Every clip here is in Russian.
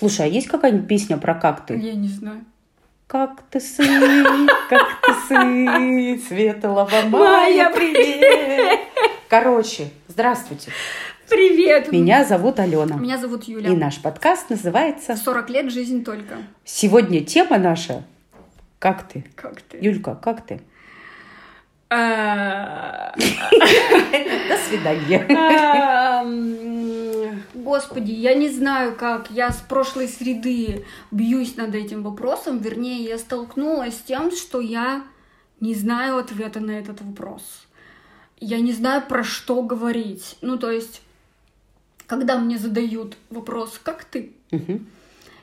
Слушай, а есть какая-нибудь песня про какты? Я не знаю. Кактусы, кактусы, светлого мая, привет. Короче, здравствуйте. Привет. Меня зовут Алена. Меня зовут Юля. И наш подкаст называется 40 лет жизнь только. Сегодня тема наша «Как ты?». Как ты? Юлька, как ты? А, До свидания. Господи, я не знаю как. Я с прошлой среды бьюсь над этим вопросом. Вернее, я столкнулась с тем, что я не знаю ответа на этот вопрос. Я не знаю, про что говорить. Ну, то есть, когда мне задают вопрос, как ты?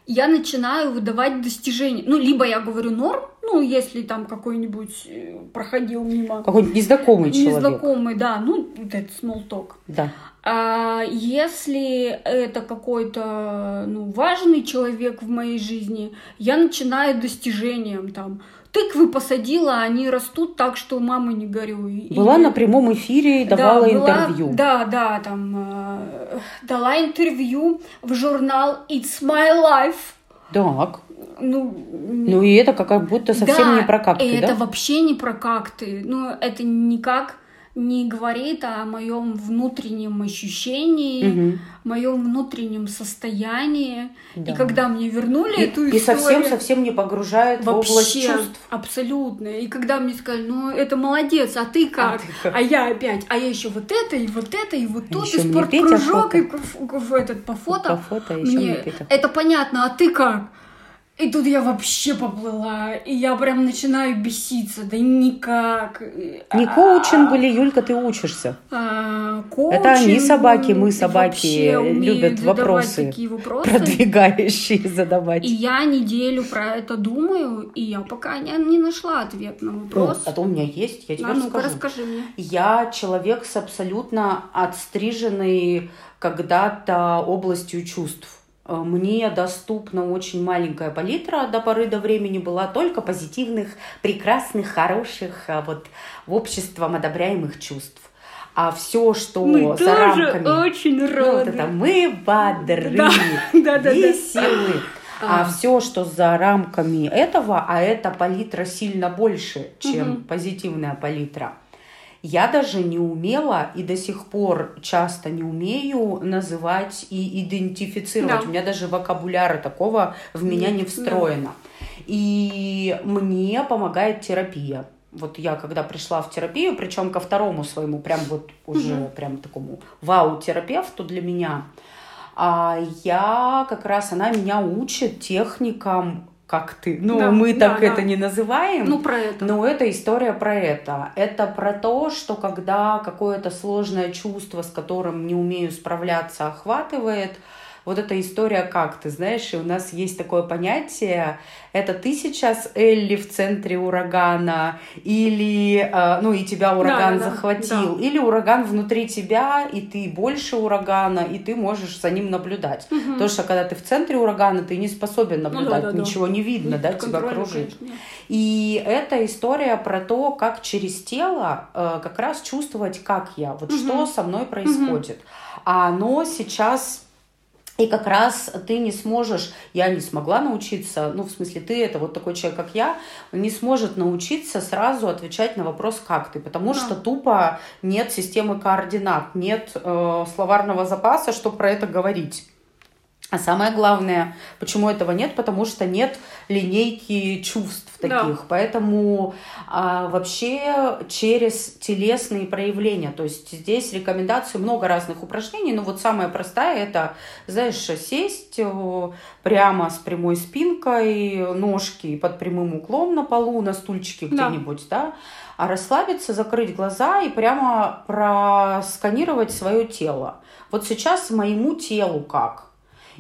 Я начинаю выдавать достижения. Ну, либо я говорю норм, ну, если там какой-нибудь э, проходил мимо. Какой-нибудь незнакомый человек. Незнакомый, да, ну, вот этот small talk. Да. А если это какой-то ну, важный человек в моей жизни, я начинаю достижением там. Тыквы посадила, они растут так, что мамы не горюй. Была Или- на прямом эфире и да, давала была- интервью. Да, да, там э, дала интервью в журнал It's My Life. Так. Ну, Ну и это как будто совсем да, не про какты, это да? вообще не про какты. Ну, это никак не говорит о моем внутреннем ощущении, Мгм. моем внутреннем состоянии. Да. И когда мне вернули И, эту и историю... совсем-совсем не погружает в область Вообще, чувств. абсолютно. И когда мне сказали, ну это молодец, а ты как? ты как? А я опять, а я еще вот это, и вот это, и вот А тут, и спорткружок, и к- этот по фото. По фото, а Мне это понятно, а ты как? И тут я вообще поплыла, и я прям начинаю беситься, да никак. Не коучинг были, Юлька, ты учишься. А, Это они собаки, мы собаки, любят вопросы вопросы. Продвигающие задавать. И я неделю про это думаю, и я пока не, не нашла ответ на Ну, вопрос. а то у меня есть, я тебе а расскажу. расскажи мне. Я человек с абсолютно отстриженной когда-то областью чувств. Э, Мне доступна очень маленькая палитра до поры до времени была только позитивных, прекрасных, хороших, а вот в обществом одобряемых чувств. А все, что Мы за тоже рамками... очень Ну, вот рады. это мы бодры, Да, да, да, да. веселы. А, А. все, что за рамками этого, а эта палитра сильно больше, чем позитивная палитра, я даже не умела и до сих пор часто не умею называть и идентифицировать. Да. У меня даже вокабуляра такого в меня не Да. встроено. И мне помогает терапия. Вот я когда пришла в терапию, причем ко второму своему, прям вот уже Мгм. прям такому вау-терапевту для меня, а я как раз, она меня учит техникам, как ты, ну Да, мы да, так да. это не называем, Ну, про это. но это история про это. Это про то, что когда какое-то сложное чувство, с которым не умею справляться, охватывает, вот эта история как ты, знаешь, и у нас есть такое понятие, это ты сейчас Элли в центре урагана, или, э, ну, и тебя ураган да, да, захватил, да. или ураган внутри тебя, и ты больше урагана, и ты можешь за ним наблюдать. Мгм. Потому что когда ты в центре урагана, ты не способен Ну да, наблюдать, да, да. ничего не видно, да, тебя кружит. конечно. И это история про то, как через тело э, как раз чувствовать, как я, вот Мгм. что со мной происходит. А оно сейчас и как раз ты не сможешь, я не смогла научиться, ну, в смысле, ты это вот такой человек, как я, не сможет научиться сразу отвечать на вопрос, как ты, потому Да. что тупо нет системы координат, нет э, словарного запаса, чтобы про это говорить. А самое главное, почему этого нет, потому что нет линейки чувств Да. таких. Поэтому а, вообще через телесные проявления. То есть здесь рекомендации много разных упражнений, но вот самая простая это, знаешь, сесть э, прямо с прямой спинкой, ножки под прямым углом на полу, на стульчике Да. где-нибудь, да, а расслабиться, закрыть глаза и прямо просканировать свое тело. Вот сейчас моему телу как?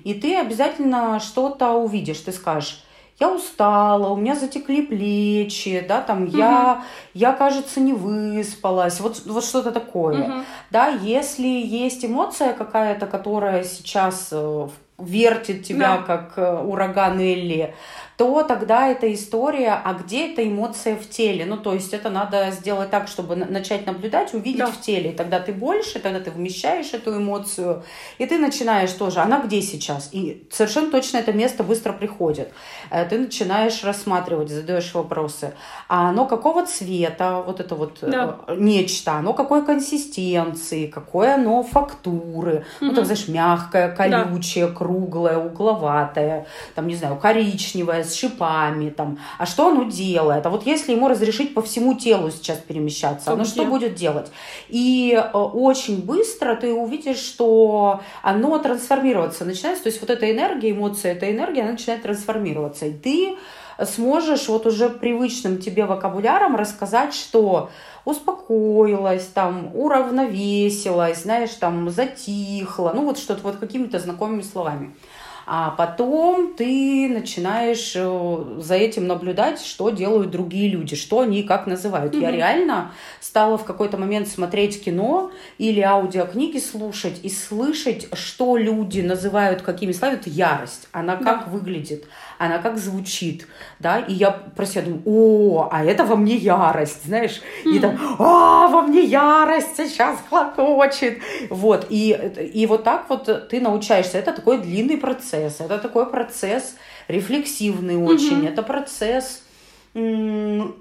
И ты обязательно что-то увидишь, ты скажешь, я устала, у меня затекли плечи, да, там я, я, кажется, не выспалась, вот, вот что-то такое. Мгм. Да, если есть эмоция какая-то, которая сейчас э, вертит тебя, Да. как э, ураган Элли, то тогда эта история, а где эта эмоция в теле? Ну, то есть это надо сделать так, чтобы начать наблюдать, увидеть да. в теле. И тогда ты больше, тогда ты вмещаешь эту эмоцию, и ты начинаешь тоже, она где сейчас? И совершенно точно это место быстро приходит. Э, ты начинаешь рассматривать, задаешь вопросы. А оно какого цвета, вот это вот э, да. нечто, оно какой консистенции, какой оно фактуры. Угу. Ну, так, знаешь, мягкое, колючее, да. круглое, угловатое, там, не знаю, коричневое, с шипами, там. А что оно делает? А вот если ему разрешить по всему телу сейчас перемещаться, оно что будет делать? И э, очень быстро ты увидишь, что оно трансформироваться начинается. То есть вот эта энергия, эмоция, эта энергия, она начинает трансформироваться. И ты сможешь вот уже привычным тебе вокабуляром рассказать, что успокоилась, там, уравновесилась, знаешь, там, затихла, ну вот что-то вот какими-то знакомыми словами. А потом ты начинаешь э, за этим наблюдать, что делают другие люди, что они как называют. Mm-hmm. Я реально стала в какой-то момент смотреть кино или аудиокниги слушать и слышать, что люди называют какими словами. Это ярость. Она как да. выглядит она как звучит, да, и я про себя думаю, о, а это во мне ярость, знаешь, и там, а, во мне ярость сейчас хлопочет, вот, и, и вот так вот ты научаешься, это такой длинный процесс, это такой процесс рефлексивный очень, это процесс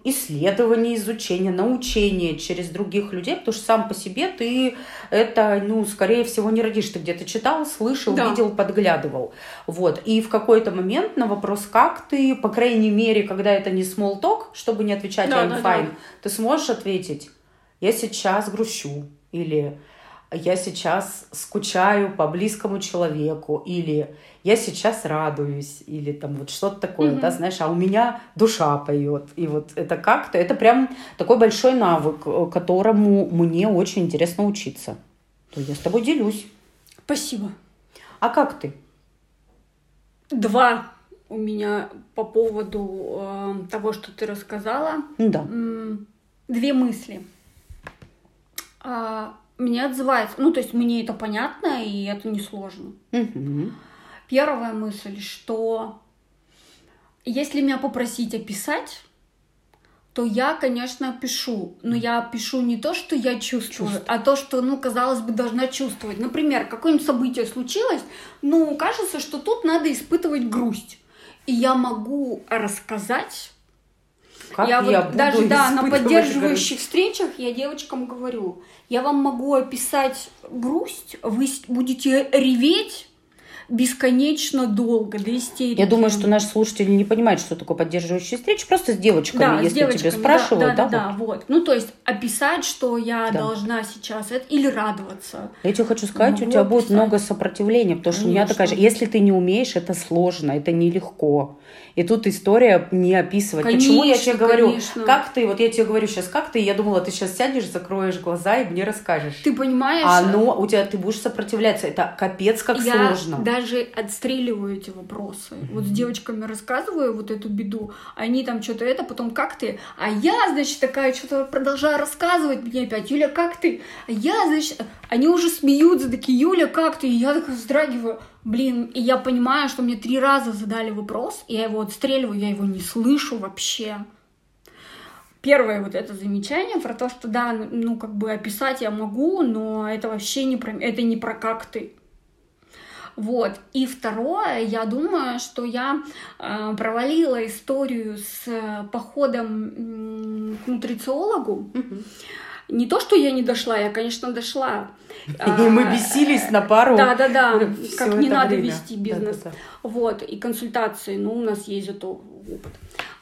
исследования, изучения, научения через других людей, потому что сам по себе ты это, ну, скорее всего, не родишь. Ты где-то читал, слышал, да. видел, подглядывал. Вот. И в какой-то момент на вопрос, как ты, по крайней мере, когда это не small talk, чтобы не отвечать да, I'm да, fine, да. ты сможешь ответить, я сейчас грущу, или я сейчас скучаю по близкому человеку, или я сейчас радуюсь, или там вот что-то такое, mm-hmm. да, знаешь, а у меня душа поет. И вот это как-то, это прям такой большой навык, э, которому мне очень интересно учиться. То я с тобой делюсь. Спасибо. А как ты? Два у меня по поводу э, того, что ты рассказала. Да. Две мысли. А, мне отзывается. Ну, то есть мне это понятно, и это несложно. Угу. Первая мысль, что если меня попросить описать, то я, конечно, пишу. Но я пишу не то, что я чувствую, Чувств. а то, что, ну, казалось бы, должна чувствовать. Например, какое-нибудь событие случилось, ну, кажется, что тут надо испытывать грусть. И я могу рассказать как я, я вот даже да, на поддерживающих встречах я девочкам говорю, я вам могу описать грусть, вы будете реветь бесконечно долго, до истерики. Я думаю, что наши слушатели не понимают, что такое поддерживающая встреча, просто с девочками, да, если с девочками, тебя спрашивают. Да, да, да, да вот. вот. Ну, то есть описать, что я да. должна сейчас это, или радоваться. Я тебе хочу сказать, могу у тебя описать. будет много сопротивления, потому что Конечно. у меня такая же, если ты не умеешь, это сложно, это нелегко. И тут история не описывать. Конечно, Почему я тебе говорю, конечно. как ты, вот я тебе говорю сейчас, как ты, я думала, ты сейчас сядешь, закроешь глаза и мне расскажешь. Ты понимаешь? А оно, у тебя, ты будешь сопротивляться. Это капец как я сложно. Даже отстреливаю эти вопросы. Mm-hmm. Вот с девочками рассказываю вот эту беду, они там что-то это, потом как ты? А я, значит, такая что-то продолжаю рассказывать мне опять, Юля, как ты? А я, значит, они уже смеются, такие, Юля, как ты? И я такая вздрагиваю. Блин, и я понимаю, что мне три раза задали вопрос, и я его отстреливаю, я его не слышу вообще. Первое вот это замечание про то, что да, ну как бы описать я могу, но это вообще не про, это не про как ты. Вот. И второе, я думаю, что я э, провалила историю с походом к нутрициологу. Не то, что я не дошла, я, конечно, дошла. И мы бесились на пару. Да, да, да. Как не надо вести бизнес. Вот. И консультации, ну, у нас есть зато опыт.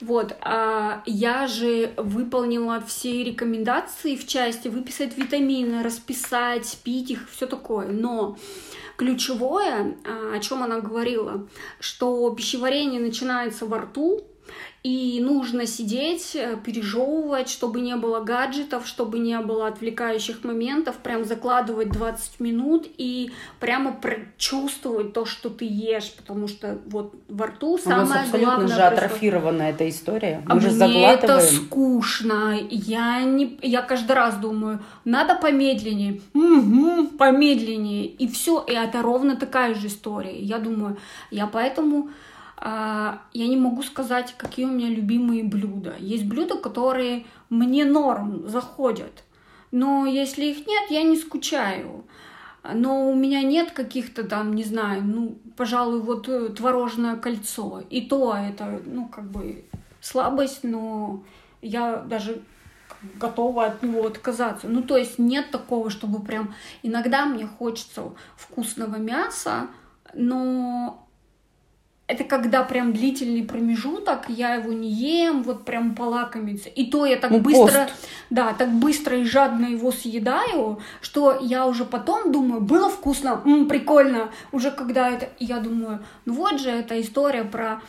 Вот, а я же выполнила все рекомендации в части выписать витамины, расписать, пить их, все такое. Но ключевое, а, о чем она говорила, что пищеварение начинается во рту, и нужно сидеть, э, пережевывать, чтобы не было гаджетов, чтобы не было отвлекающих моментов, прям закладывать 20 минут и прямо прочувствовать то, что ты ешь, потому что вот во рту самое У нас абсолютно главное... же атрофирована эта история. Мы а же мне заглатываем. это скучно. Я, не... я каждый раз думаю, надо помедленнее. Угу, помедленнее. И все. И это ровно такая же история. Я думаю, я поэтому а, я не могу сказать, какие у меня любимые блюда. Есть блюда, которые мне норм заходят, но если их нет, я не скучаю. Но у меня нет каких-то там, не знаю, ну, пожалуй, вот э, творожное кольцо. И то это, ну, как бы слабость, но я даже готова от него отказаться. Ну, то есть нет такого, чтобы прям... Иногда мне хочется вкусного мяса, но это когда прям длительный промежуток, я его не ем, вот прям полакомиться. И то я так ну, быстро, пост. да, так быстро и жадно его съедаю, что я уже потом думаю, было вкусно, м, прикольно. Уже когда это, я думаю, ну вот же эта история про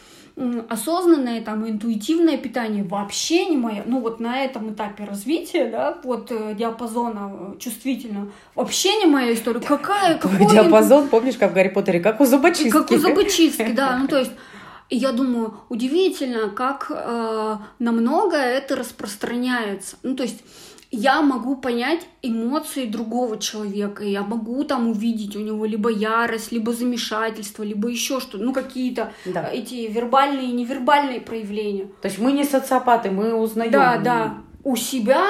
осознанное, там, интуитивное питание вообще не мое, ну вот на этом этапе развития, да, вот э, диапазона э, чувствительно, вообще не моя история. Какая, какой диапазон, инту... помнишь, как в Гарри Поттере, как у зубочистки. Как у зубочистки, да, ну то есть и я думаю, удивительно, как э, намного это распространяется. Ну, то есть я могу понять эмоции другого человека, я могу там увидеть у него либо ярость, либо замешательство, либо еще что-то, ну какие-то да. эти вербальные и невербальные проявления. То есть мы не социопаты, мы узнаем. Да, да. У себя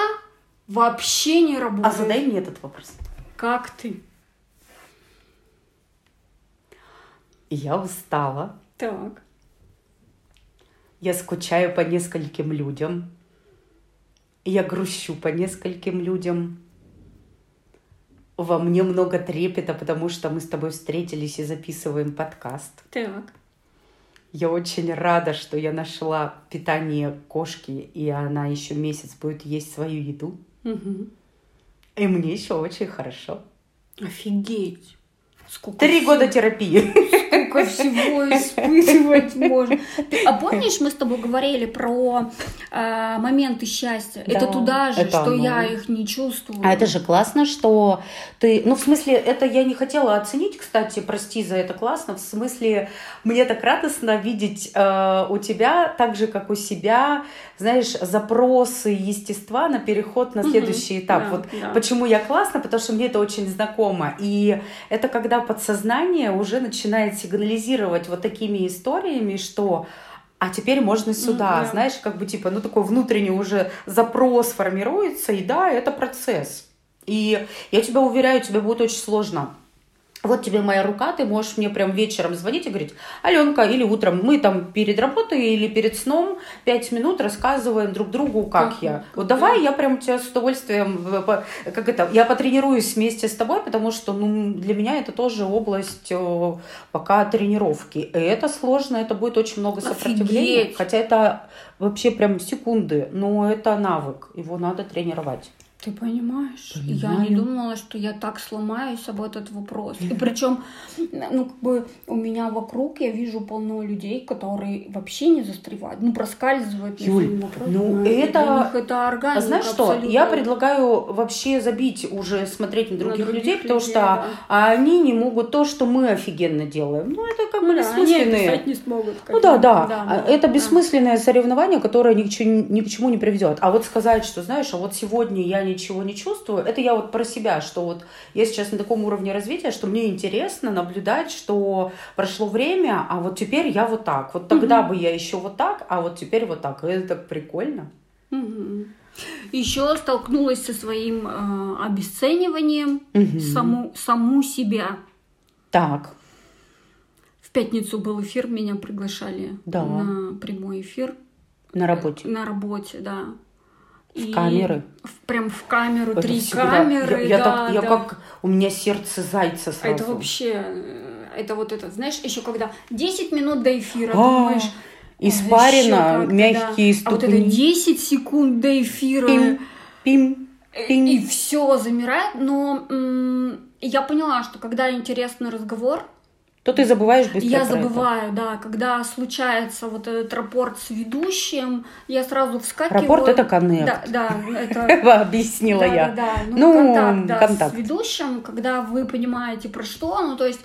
вообще не работает. А задай мне этот вопрос. Как ты? Я устала. Так. Я скучаю по нескольким людям я грущу по нескольким людям. Во мне много трепета, потому что мы с тобой встретились и записываем подкаст. Так. Я очень рада, что я нашла питание кошки, и она еще месяц будет есть свою еду. Угу. И мне еще очень хорошо. Офигеть. Сколько Три всего, года терапии. Сколько всего испытывать можно. А помнишь, мы с тобой говорили про э, моменты счастья? Да, это туда же, это что оно. я их не чувствую. А это же классно, что ты... Ну, в смысле, это я не хотела оценить, кстати, прости за это классно. В смысле, мне так радостно видеть э, у тебя, так же, как у себя, знаешь, запросы естества на переход на следующий угу, этап. Да, вот да. почему я классно, потому что мне это очень знакомо. И это когда подсознание уже начинает сигнализировать вот такими историями, что а теперь можно сюда, mm-hmm. знаешь, как бы типа, ну такой внутренний уже запрос формируется, и да, это процесс. И я тебя уверяю, тебе будет очень сложно вот тебе моя рука, ты можешь мне прям вечером звонить и говорить, Аленка, или утром мы там перед работой или перед сном пять минут рассказываем друг другу, как, как я. Как вот давай я прям тебя с удовольствием, как это, я потренируюсь вместе с тобой, потому что ну, для меня это тоже область пока тренировки. И это сложно, это будет очень много сопротивления, Офигеть. хотя это вообще прям секунды, но это навык, его надо тренировать. Ты понимаешь? Понимаю. Я не думала, что я так сломаюсь об этот вопрос. И причем, ну, как бы у меня вокруг я вижу полно людей, которые вообще не застревают, ну, проскальзывают. Юль, вопрос, ну, это... это органика Знаешь что, абсолютно. я предлагаю вообще забить уже смотреть на других, на других людей, потому что да. они не могут то, что мы офигенно делаем. Ну, это как бы ну, бессмысленные... Они не смогут. Ну, да, да. да это да. бессмысленное соревнование, которое ни к, чему, ни к чему не приведет. А вот сказать, что, знаешь, а вот сегодня я ничего не чувствую. Это я вот про себя, что вот я сейчас на таком уровне развития, что мне интересно наблюдать, что прошло время, а вот теперь я вот так. Вот тогда угу. бы я еще вот так, а вот теперь вот так. И это так прикольно. Угу. Еще столкнулась со своим э, обесцениванием угу. саму, саму себя. Так. В пятницу был эфир, меня приглашали да. на прямой эфир. На работе. На работе, да. В камеры. В, прям в камеру, это три всегда, камеры. Я, я, да, так, я да. как у меня сердце зайца сразу. Это вообще, э, это вот это, знаешь, еще когда 10 минут до эфира, а, думаешь, испарено, мягкие да. ступни. А вот это 10 секунд до эфира. Пим, пим, пим. И, и все замирает, но я поняла, что когда интересный разговор, то ты забываешь быстро Я забываю, это. да. Когда случается вот этот рапорт с ведущим, я сразу вскакиваю. Рапорт — это коннект. Да, да. Это... Объяснила я. Да, да, Ну, ну контакт, да, контакт. с ведущим, когда вы понимаете про что. Ну, то есть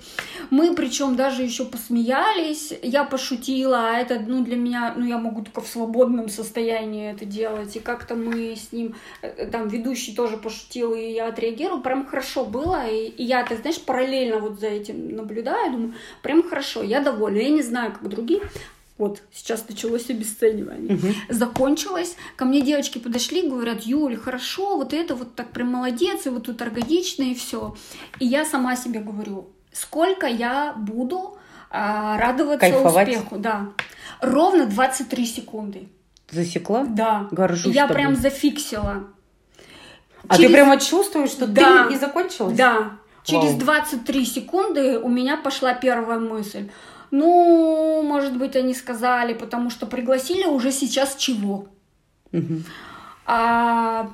мы причем даже еще посмеялись, я пошутила, а это, ну, для меня, ну, я могу только в свободном состоянии это делать. И как-то мы с ним, э, там, ведущий тоже пошутил, и я отреагировала. Прям хорошо было. И, и я, ты знаешь, параллельно вот за этим наблюдаю, думаю, прям, прям хорошо, я довольна. Я не знаю, как другие. Вот, сейчас началось обесценивание. Мгм. Закончилось. Ко мне девочки подошли, говорят, Юль, хорошо, вот это вот так прям молодец, и вот тут органично, и все. И я сама себе говорю, сколько я буду а, радоваться Кайфовать. успеху. Да. Ровно 23 секунды. Засекла? Да. Горжусь я тобой. прям зафиксила. А Через- ты прямо чувствуешь, что Да. ты и закончилась? Да. Через Вау. 23 секунды у меня пошла первая мысль. Ну, может быть, они сказали, потому что пригласили уже сейчас чего? А,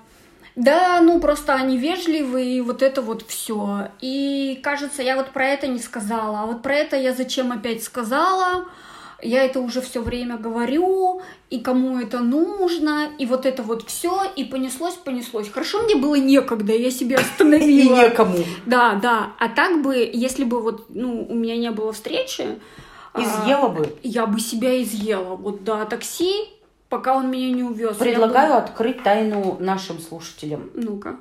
да, ну просто они вежливые, и вот это вот все. И кажется, я вот про это не сказала. А вот про это я зачем опять сказала? Я это уже все время говорю, и кому это нужно, и вот это вот все, и понеслось, понеслось. Хорошо, мне было некогда, я себя И остановила. некому. Да, да. А так бы, если бы вот, ну, у меня не было встречи, а, Изъела бы. я бы себя изъела. Вот до такси, пока он меня не увез. Предлагаю открыть тайну нашим слушателям. Ну-ка.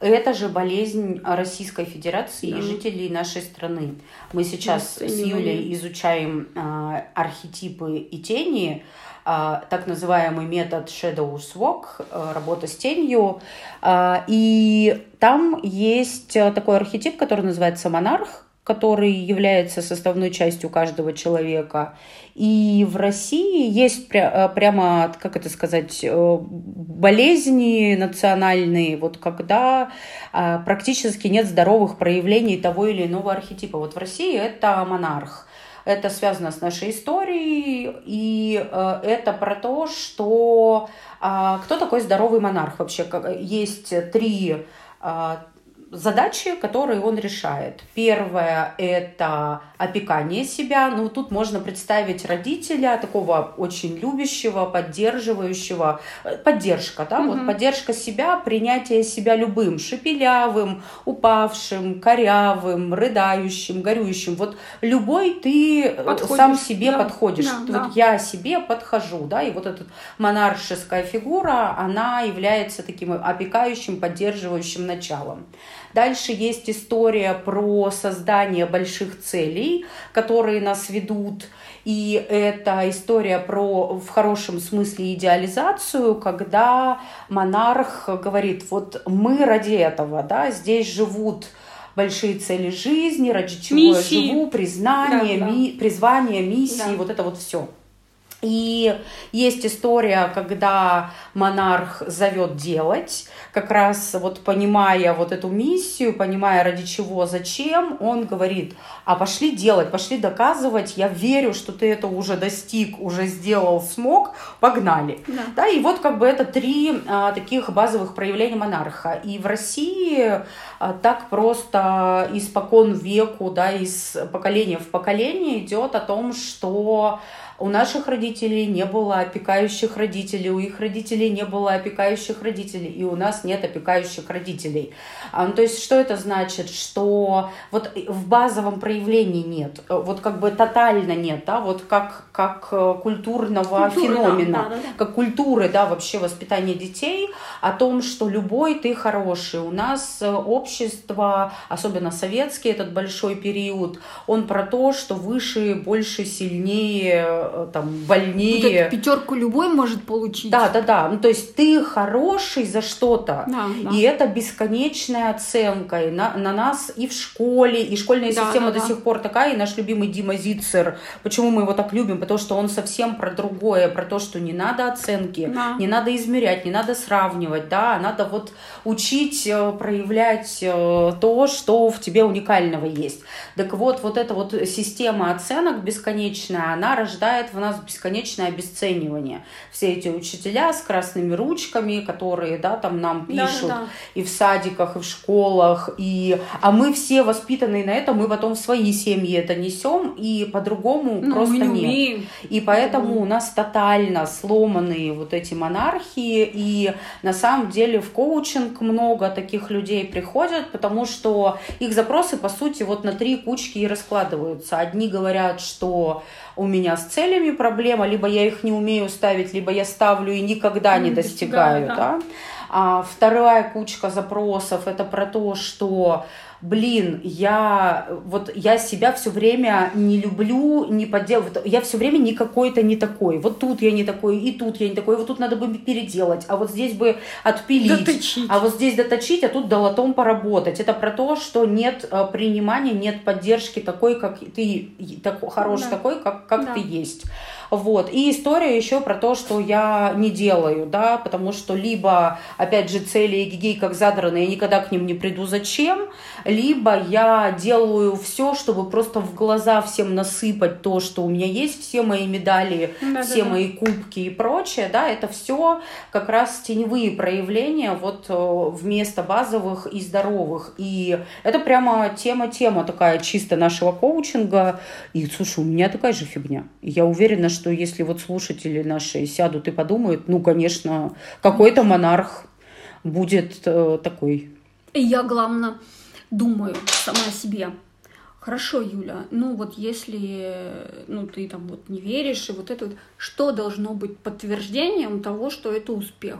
Это же болезнь Российской Федерации Да. и жителей нашей страны. Мы сейчас с Расценивание. Юлей изучаем а, архетипы и тени, а, так называемый метод Shadows Walk, а, работа с тенью. А, и там есть такой архетип, который называется монарх, который является составной частью каждого человека. И в России есть э, прямо, как это сказать, э, болезни национальные, вот когда а, практически нет здоровых проявлений того или иного архетипа. Вот в России это монарх. Это связано с нашей историей, и э, это про то, что кто такой здоровый монарх вообще? Есть три задачи, которые он решает. Первое – это опекание себя. Ну, тут можно представить родителя, такого очень любящего, поддерживающего. Э, Поддержка, да, вот Мгм. поддержка себя, принятие себя любым, шепелявым, упавшим, корявым, рыдающим, горюющим. Вот любой ты э, Подходишь, сам себе да, подходишь. да, Ты да. Вот я себе подхожу, да, и вот эта монаршеская фигура, она является таким опекающим, поддерживающим началом. Дальше есть история про создание больших целей, которые нас ведут. И это история про, в хорошем смысле, идеализацию, когда монарх говорит, вот мы ради этого, да, здесь живут большие цели жизни, ради чего Миссии. я живу, признание, Да, да. ми- призвание, миссии, Да. вот это вот все. И есть история, когда монарх зовет делать, как раз вот понимая вот эту миссию, понимая ради чего, зачем, он говорит, а пошли делать, пошли доказывать, я верю, что ты это уже достиг, уже сделал, смог, погнали. Да. Да, и вот как бы это три а, таких базовых проявления монарха. И в России а, так просто испокон веку, да, из поколения в поколение идет о том, что у наших родителей не было опекающих родителей, у их родителей не было опекающих родителей, и у нас нет опекающих родителей. А, ну, то есть что это значит? Что вот в базовом проявлении нет, вот как бы тотально нет, да, вот как, как э, культурного Культура, феномена да, да, да. как культуры, да, вообще воспитания детей, о том, что любой ты хороший. У нас э, общество, особенно советский этот большой период, он про то, что выше, больше, сильнее, там, Вот больнее. эту пятерку любой может получить. Да, да, да. Ну, то есть ты хороший за что-то. Да, да. И это бесконечная оценка и на, на нас и в школе, и школьная Да, система да, до да. сих пор такая, и наш любимый Дима Зицер. Почему мы его так любим? Потому что он совсем про другое, про то, что не надо оценки, Да. не надо измерять, не надо сравнивать, да, а надо вот учить, э, проявлять э, то, что в тебе уникального есть. Так вот, вот эта вот система оценок бесконечная, она рождает в нас бесконечное обесценивание. Все эти учителя с красными ручками, которые, да, там нам Да, пишут, да. и в садиках, и в школах, и... а мы все воспитанные на этом, мы потом в свои семьи это несем, и по-другому Ну, просто мы не нет. умеем. И поэтому у нас тотально сломанные вот эти монархии, и на самом деле в коучинг много таких людей приходят, потому что их запросы, по сути, вот на три кучки и раскладываются. Одни говорят, что у меня с целями проблема, либо я их не умею ставить, либо я ставлю и никогда не Не достигаю, достигаю, да. А вторая кучка запросов это про то, что блин, я вот я себя все время не люблю, не подделываю, я все время не какой-то не такой. Вот тут я не такой, и тут я не такой, вот тут надо бы переделать, а вот здесь бы отпилить, доточить. а вот здесь доточить, а тут долотом поработать. Это про то, что нет э, принимания, нет поддержки такой, как ты, так, хороший да. такой, как, как да. ты есть. Вот. И история еще про то, что я не делаю, да, потому что либо, опять же, цели и гигей как задраны, я никогда к ним не приду, зачем, либо я делаю все, чтобы просто в глаза всем насыпать то, что у меня есть, все мои медали, да, все да, мои кубки и прочее, да, это все как раз теневые проявления вот э, вместо базовых и здоровых. И это прямо тема-тема такая чисто нашего коучинга. И, слушай, у меня такая же фигня. Я уверена, что если вот слушатели наши сядут и подумают, ну, конечно, какой-то монарх будет э, такой. Я, главное, думаю сама о себе. Хорошо, Юля, ну вот если ну, ты там вот не веришь, и вот это вот, что должно быть подтверждением того, что это успех?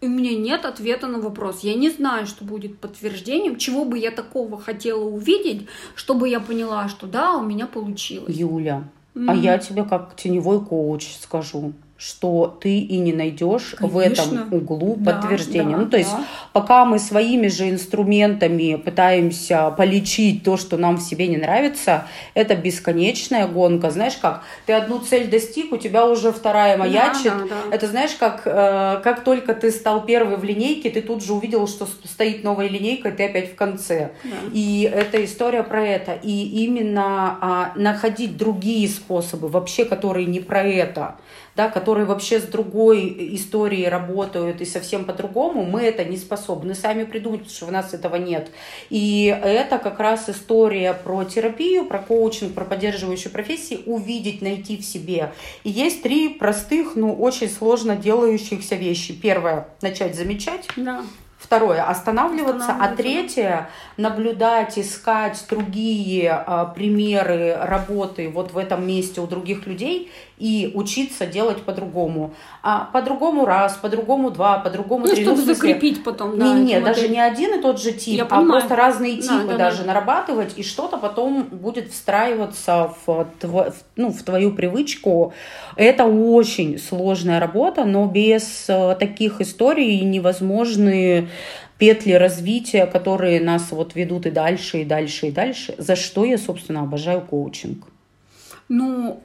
И у меня нет ответа на вопрос. Я не знаю, что будет подтверждением, чего бы я такого хотела увидеть, чтобы я поняла, что да, у меня получилось. Юля, Mm-hmm. А я тебе как теневой коуч скажу что ты и не найдешь Конечно. в этом углу да, подтверждения. Да, ну, то да. есть, пока мы своими же инструментами пытаемся полечить то, что нам в себе не нравится, это бесконечная гонка. Знаешь как? Ты одну цель достиг, у тебя уже вторая маячит. Да, да, да. Это знаешь, как, э, как только ты стал первый в линейке, ты тут же увидел, что стоит новая линейка, и ты опять в конце. Да. И эта история про это. И именно а, находить другие способы, вообще, которые не про это да, которые вообще с другой историей работают и совсем по-другому, мы это не способны сами придумать, потому что у нас этого нет. И это как раз история про терапию, про коучинг, про поддерживающую профессии, увидеть, найти в себе. И есть три простых, но очень сложно делающихся вещи. Первое – начать замечать. Да. Второе – останавливаться. А третье – наблюдать, искать другие а, примеры работы вот в этом месте у других людей и учиться делать по-другому. А по-другому раз, по-другому два, по-другому ну, три. чтобы ну, закрепить потом, да. Не, не, даже не один и тот же тип, Я а понимаю. просто разные типы да, да, даже да. нарабатывать, и что-то потом будет встраиваться в, тво, ну, в твою привычку. Это очень сложная работа, но без э, таких историй невозможны петли развития, которые нас вот ведут и дальше, и дальше, и дальше. За что я, собственно, обожаю коучинг. Ну,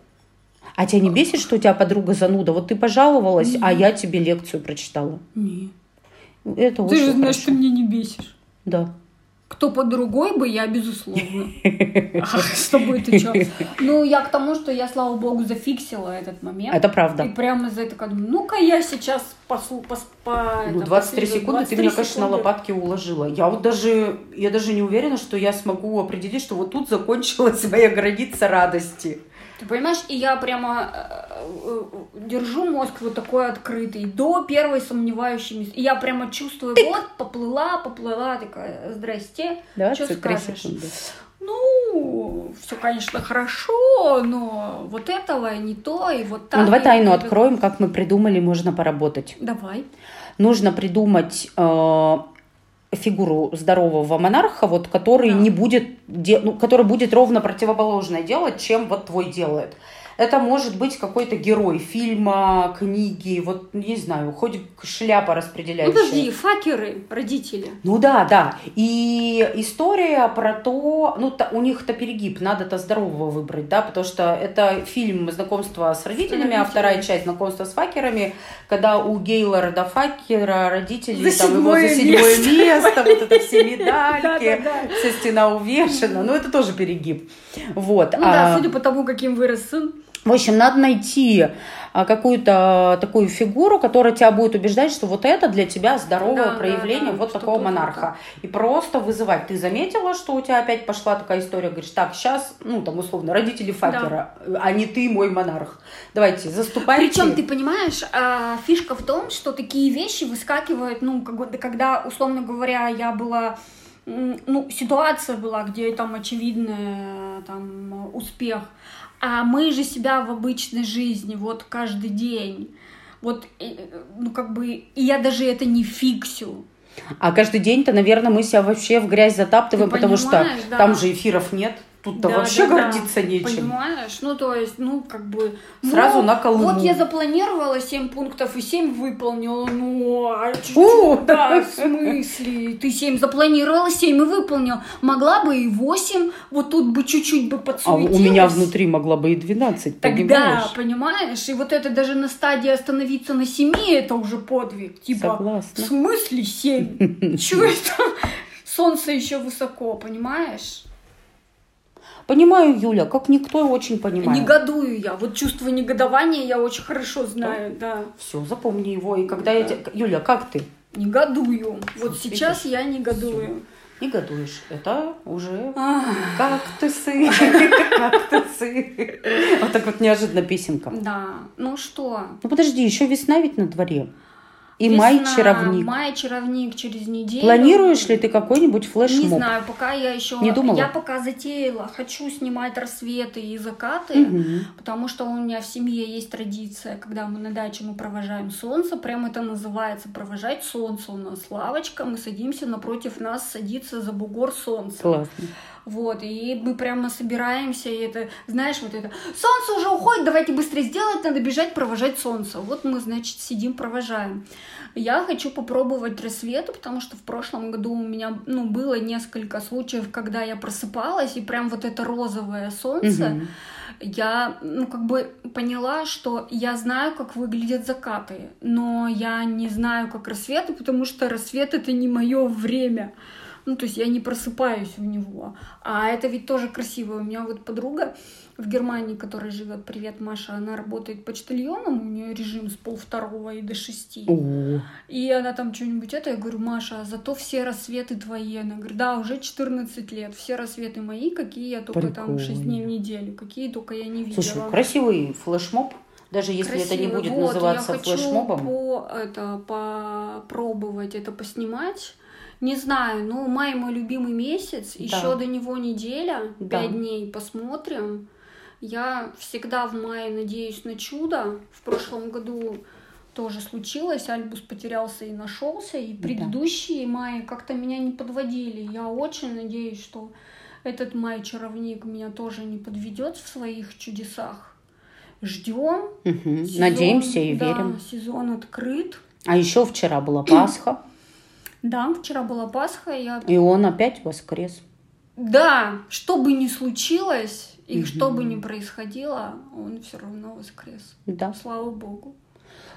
а тебя не бесит, что у тебя подруга зануда? Вот ты пожаловалась, Нет. а я тебе лекцию прочитала. Нет. Это ты же знаешь, что меня не бесишь. Да. Кто по другой бы, я безусловно. С тобой ты что? Ну, я к тому, что я, слава богу, зафиксила этот момент. Это правда. И прямо за это думаю, ну-ка я сейчас послу, пос, по... Ну, 23 секунды ты меня, конечно, на лопатки уложила. Я вот даже, я даже не уверена, что я смогу определить, что вот тут закончилась моя граница радости. Ты понимаешь, и я прямо э, э, держу мозг вот такой открытый, до первой сомневающей И я прямо чувствую, Тык. вот, поплыла, поплыла, такая, здрасте, что скажешь? Секунды. Ну, все, конечно, хорошо, но вот этого не то, и вот так. Ну, давай тайну откроем, как мы придумали, можно поработать. Давай. Нужно придумать э, фигуру здорового монарха, вот, который да. не будет, ну, который будет ровно противоположное делать, чем вот твой делает. Это может быть какой-то герой фильма, книги, вот не знаю, хоть шляпа распределяющая. Ну, подожди, факеры, родители. Ну да, да. И история про то, ну та, у них-то перегиб, надо-то здорового выбрать, да, потому что это фильм знакомства с родителями, а вторая часть знакомства с факерами, когда у Гейлора Факера родители за там его за седьмое место, место вот это все медальки, вся стена увешана, ну это тоже перегиб. Вот. Ну да, а судя по тому, каким вырос сын. В общем, надо найти а, какую-то такую фигуру, которая тебя будет убеждать, что вот это для тебя здоровое да, проявление да, да, вот такого монарха. И просто вызывать. Ты заметила, что у тебя опять пошла такая история, говоришь, так, сейчас, ну, там, условно, родители Факера, да. а не ты мой монарх. Давайте, заступайте. Причем, ты понимаешь, а, фишка в том, что такие вещи выскакивают, ну, когда, условно говоря, я была ну, ситуация была, где там очевидный там успех, а мы же себя в обычной жизни, вот каждый день, Вот, и, ну, как бы, и я даже это не фиксю. А каждый день-то, наверное, мы себя вообще в грязь затаптываем, Ты потому что да. там же эфиров нет. Тут-то Да, вообще да, да. гордиться нечем. Понимаешь? Ну, то есть, ну, как бы... ну, Сразу на Колыму. Вот я запланировала 7 пунктов и 7 выполнила. Ну, а чё- да, в смысле? Ты 7 запланировала, 7 и выполнила. Могла бы и 8, вот тут бы чуть-чуть бы А подсуетилась. у меня внутри могла бы и 12, Тогда, понимаешь? понимаешь? И вот это даже на стадии остановиться на 7, это уже подвиг. Типа, Согласна. в смысле 7? Чего это? Солнце еще высоко, понимаешь? Понимаю, Юля, как никто очень понимает. Негодую я. Вот чувство негодования я очень хорошо знаю, да. Все, запомни его. И когда я... те- Юля, как ты? Негодую. Вот Вот сейчас видишь? я негодую. Негодуешь. Это уже кактусы. Кактусы. Вот так вот неожиданно песенка. Да, ну что? Ну подожди, еще весна ведь на дворе. И Весна, май чаровник. Май чаровник через неделю. Планируешь ли ты какой-нибудь Не флешмоб? знаю, пока я еще... Не думала? Я пока затеяла. Хочу снимать рассветы и закаты. Мгм. Потому что у меня в семье есть традиция, когда мы на даче мы провожаем солнце, прям это называется провожать солнце. У нас лавочка, мы садимся, напротив нас садится за бугор солнца. Классно. Вот, и мы прямо собираемся, и это, знаешь, вот это, солнце уже уходит, давайте быстрее сделать, надо бежать провожать солнце. Вот мы, значит, сидим, провожаем. Я хочу попробовать рассветы, потому что в прошлом году у меня, ну, было несколько случаев, когда я просыпалась, и прям вот это розовое солнце, Мгм. я, ну, как бы поняла, что я знаю, как выглядят закаты, но я не знаю, как рассветы, потому что рассвет — это не мое время. Ну, то есть я не просыпаюсь в него. А это ведь тоже красиво. У меня вот подруга в Германии, которая живет, привет, Маша, она работает почтальоном, у нее режим с полвторого и до шести. О, И она там что-нибудь это, я говорю, Маша, а зато все рассветы твои. Она говорит, да, уже 14 лет, все рассветы мои, какие я только там 6 Прикольно. дней в неделю, какие только я не видела. Слушай, красивый флешмоб. Даже если это не Красиво. будет Вот, называться я хочу флешмобом. По, это, попробовать это поснимать. Не знаю, ну май мой любимый месяц, Да. еще до него неделя, Да. пять дней, посмотрим. Я всегда в мае надеюсь на чудо. В прошлом году тоже случилось, Альбус потерялся и нашелся, и Да. предыдущие маи как-то меня не подводили. Я очень надеюсь, что этот май-чаровник меня тоже не подведет в своих чудесах. Ждем. Сезон, Надеемся и да, верим. сезон открыт. А еще вчера была Пасха, Да, вчера была Пасха, я... и он опять воскрес. Да, что бы ни случилось и Мгм. что бы ни происходило, он все равно воскрес. Да. Слава Богу.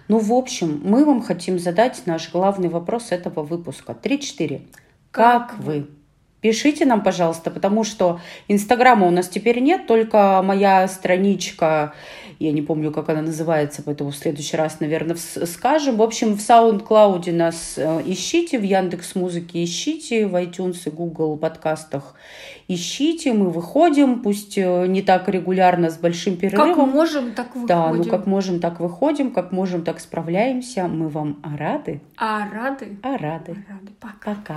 Ну, в общем, мы вам хотим задать наш главный вопрос этого выпуска. 3-4. Как Как вы? Пишите нам, пожалуйста, потому что Инстаграма у нас теперь нет, только моя страничка, я не помню, как она называется, поэтому в следующий раз, наверное, скажем. В общем, в SoundCloud нас э, ищите, в Яндекс Музыке ищите, в iTunes и Google подкастах ищите. Мы выходим, пусть э, не так регулярно, с большим Как перерывом. можем, так выходим. Да, ну как можем, так выходим, как можем, так справляемся. Мы вам рады, А рады? а рады. Рады. Пока. Пока.